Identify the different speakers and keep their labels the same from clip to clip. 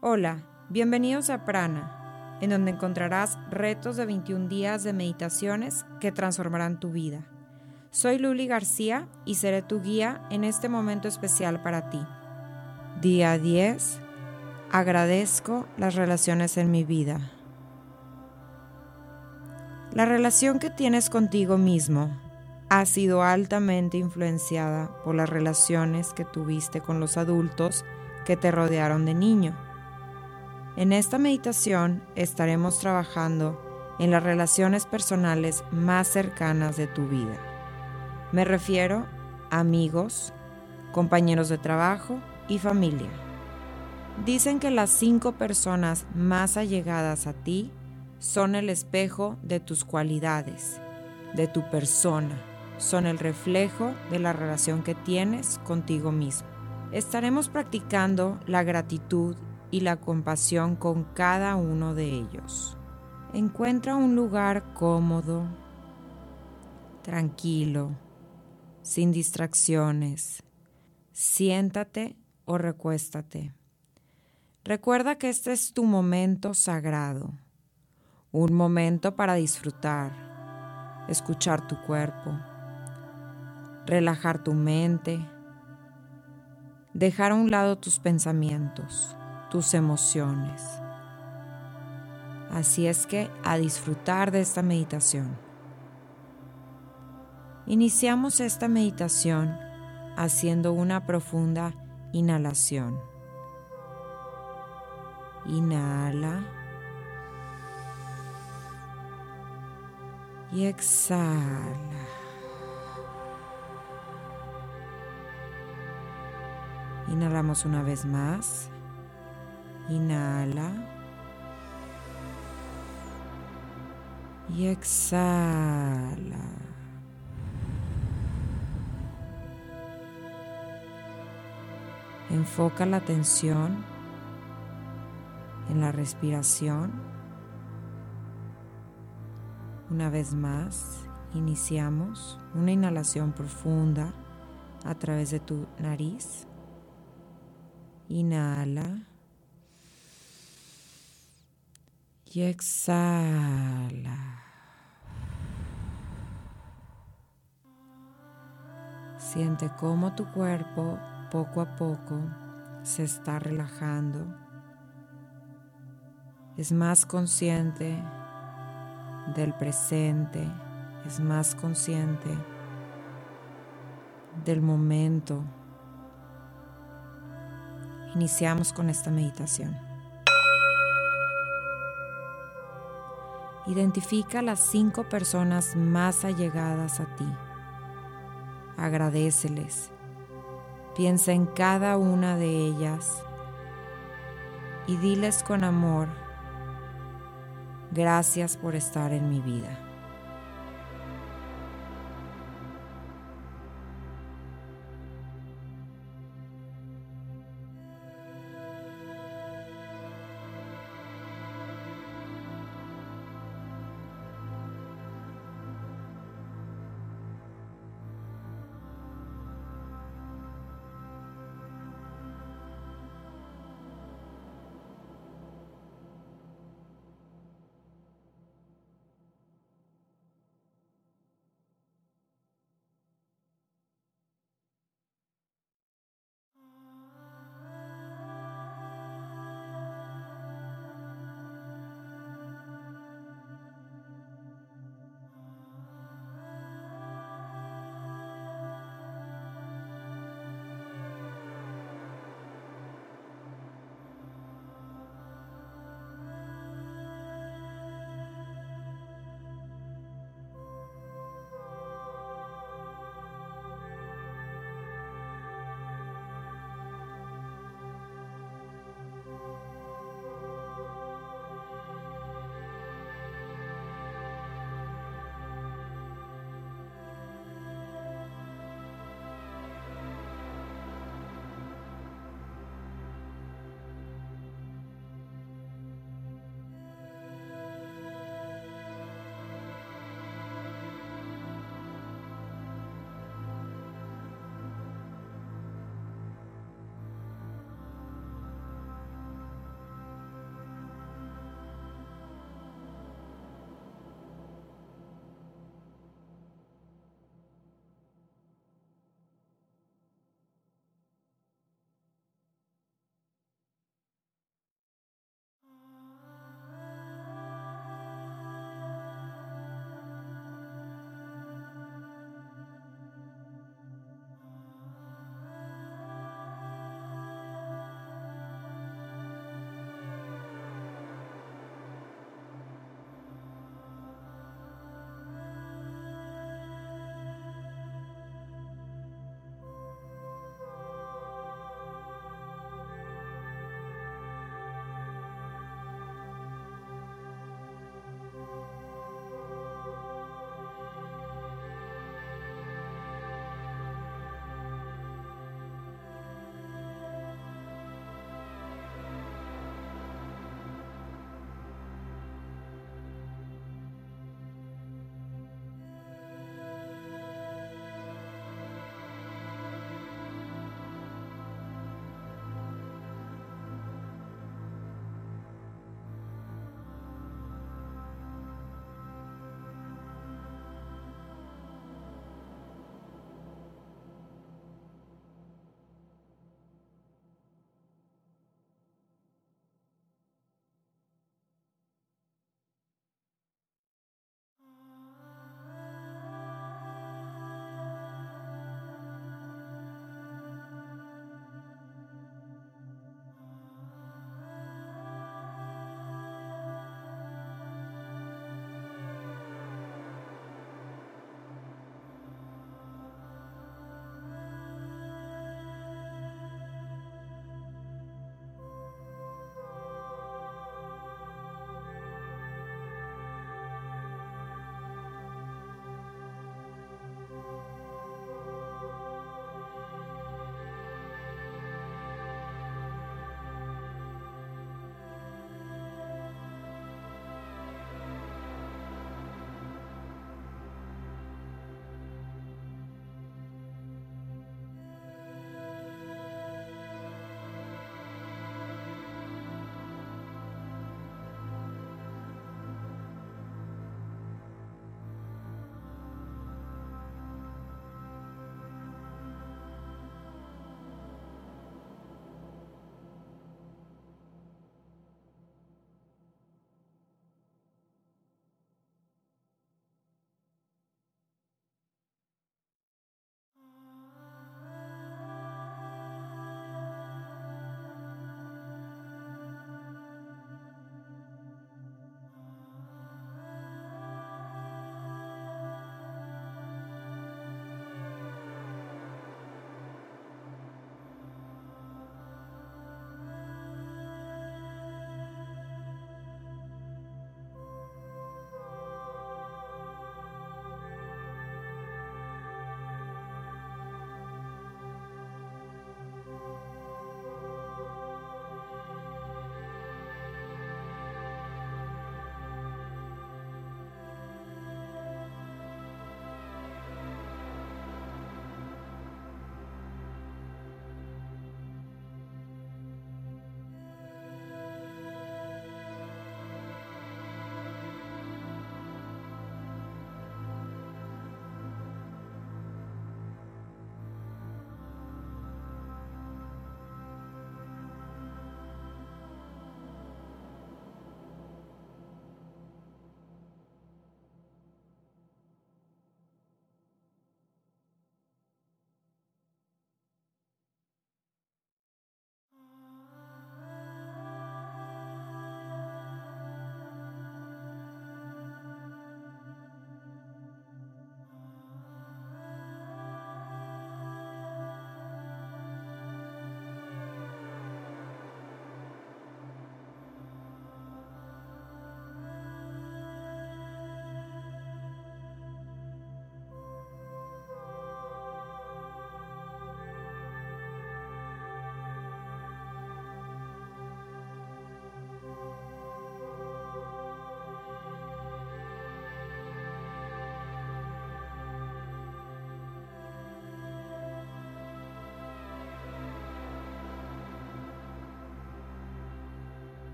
Speaker 1: Hola, bienvenidos a Prana, en donde encontrarás retos de 21 días de meditaciones que transformarán tu vida. Soy Luli García y seré tu guía en este momento especial para ti. Día 10. Agradezco las relaciones en mi vida. La relación que tienes contigo mismo ha sido altamente influenciada por las relaciones que tuviste con los adultos que te rodearon de niño. En esta meditación estaremos trabajando en las relaciones personales más cercanas de tu vida. Me refiero a amigos, compañeros de trabajo y familia. Dicen que las cinco personas más allegadas a ti son el espejo de tus cualidades, de tu persona, son el reflejo de la relación que tienes contigo mismo. Estaremos practicando la gratitud y la compasión con cada uno de ellos. Encuentra un lugar cómodo, tranquilo, sin distracciones. Siéntate o recuéstate. Recuerda que este es tu momento sagrado, un momento para disfrutar, escuchar tu cuerpo, relajar tu mente, dejar a un lado tus pensamientos, tus emociones. Así es que a disfrutar de esta meditación. Iniciamos esta meditación haciendo una profunda inhalación. Inhala. Y exhala. Inhalamos una vez más. Inhala. Y exhala. Enfoca la atención en la respiración. Una vez más, iniciamos una inhalación profunda a través de tu nariz. Inhala. Y exhala. Siente cómo tu cuerpo poco a poco se está relajando. Es más consciente del presente, es más consciente del momento Iniciamos con esta meditación. Identifica las cinco personas más allegadas a ti. Agradeceles. Piensa en cada una de ellas y diles con amor, gracias por estar en mi vida.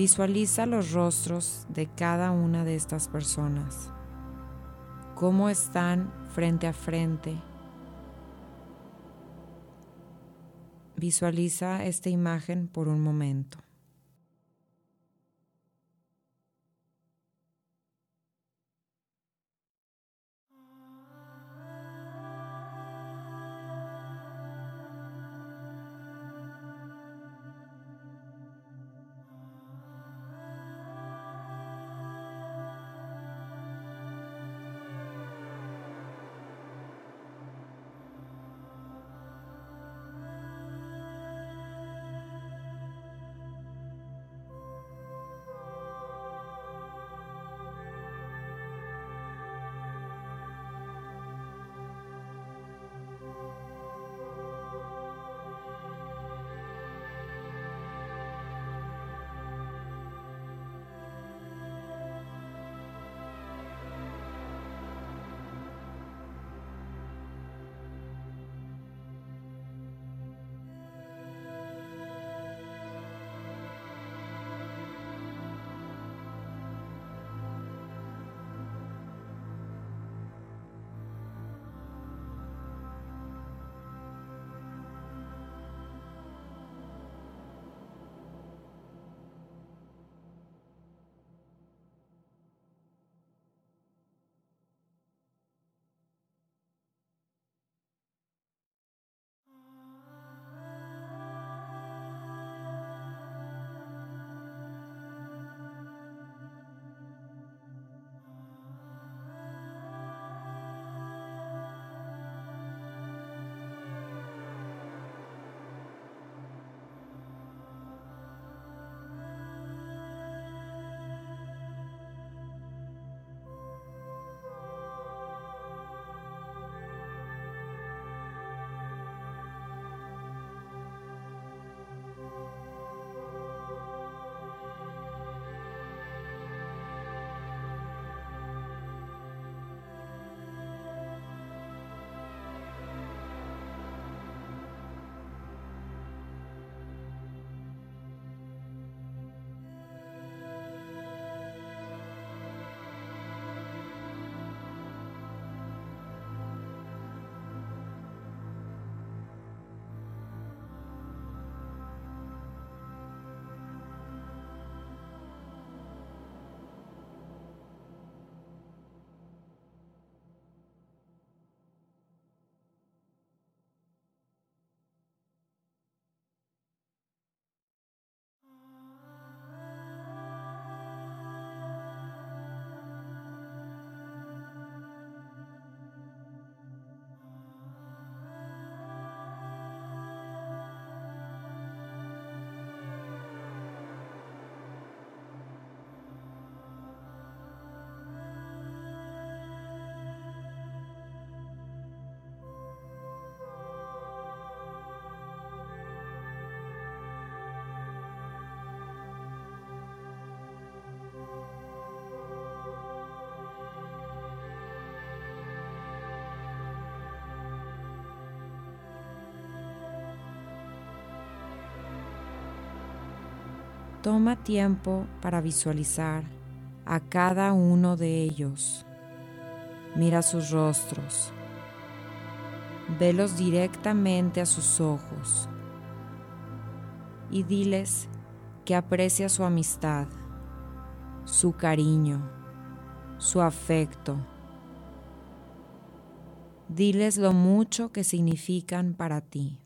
Speaker 1: Visualiza los rostros de cada una de estas personas, cómo están frente a frente. Visualiza esta imagen por un momento. Toma tiempo para visualizar a cada uno de ellos. Mira sus rostros. Velos directamente a sus ojos y diles que aprecia su amistad, su cariño, su afecto. Diles lo mucho que significan para ti.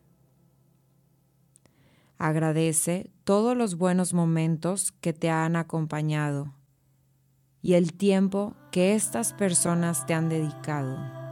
Speaker 1: Agradece todos los buenos momentos que te han acompañado y el tiempo que estas personas te han dedicado.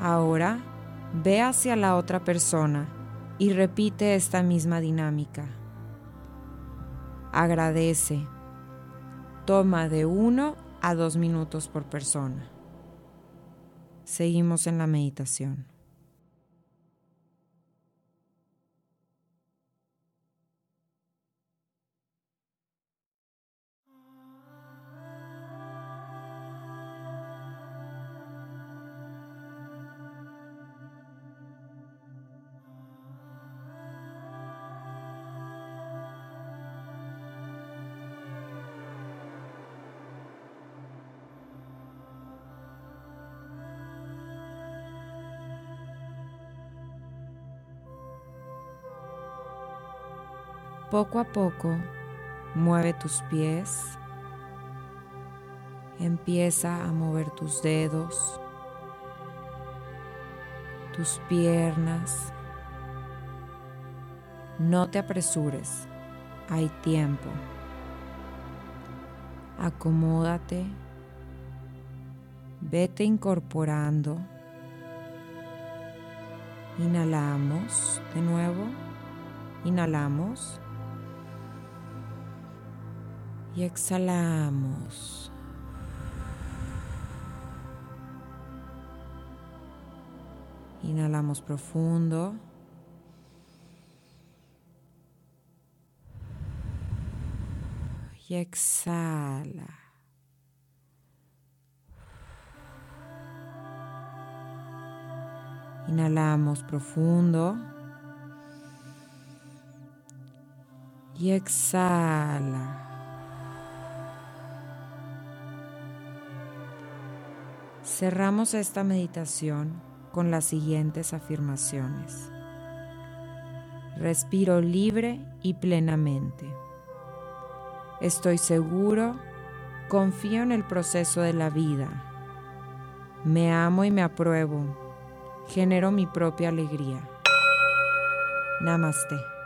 Speaker 1: Ahora ve hacia la otra persona y repite esta misma dinámica. Agradece. Toma de uno a dos minutos por persona. Seguimos en la meditación. Poco a poco, mueve tus pies. Empieza a mover tus dedos, tus piernas. No te apresures, hay tiempo. Acomódate, vete incorporando. Inhalamos de nuevo, inhalamos y exhalamos. Inhalamos profundo. Y exhala. Inhalamos profundo. Y exhala. Cerramos esta meditación con las siguientes afirmaciones. Respiro libre y plenamente. Estoy seguro, confío en el proceso de la vida. Me amo y me apruebo. Genero mi propia alegría. Namaste.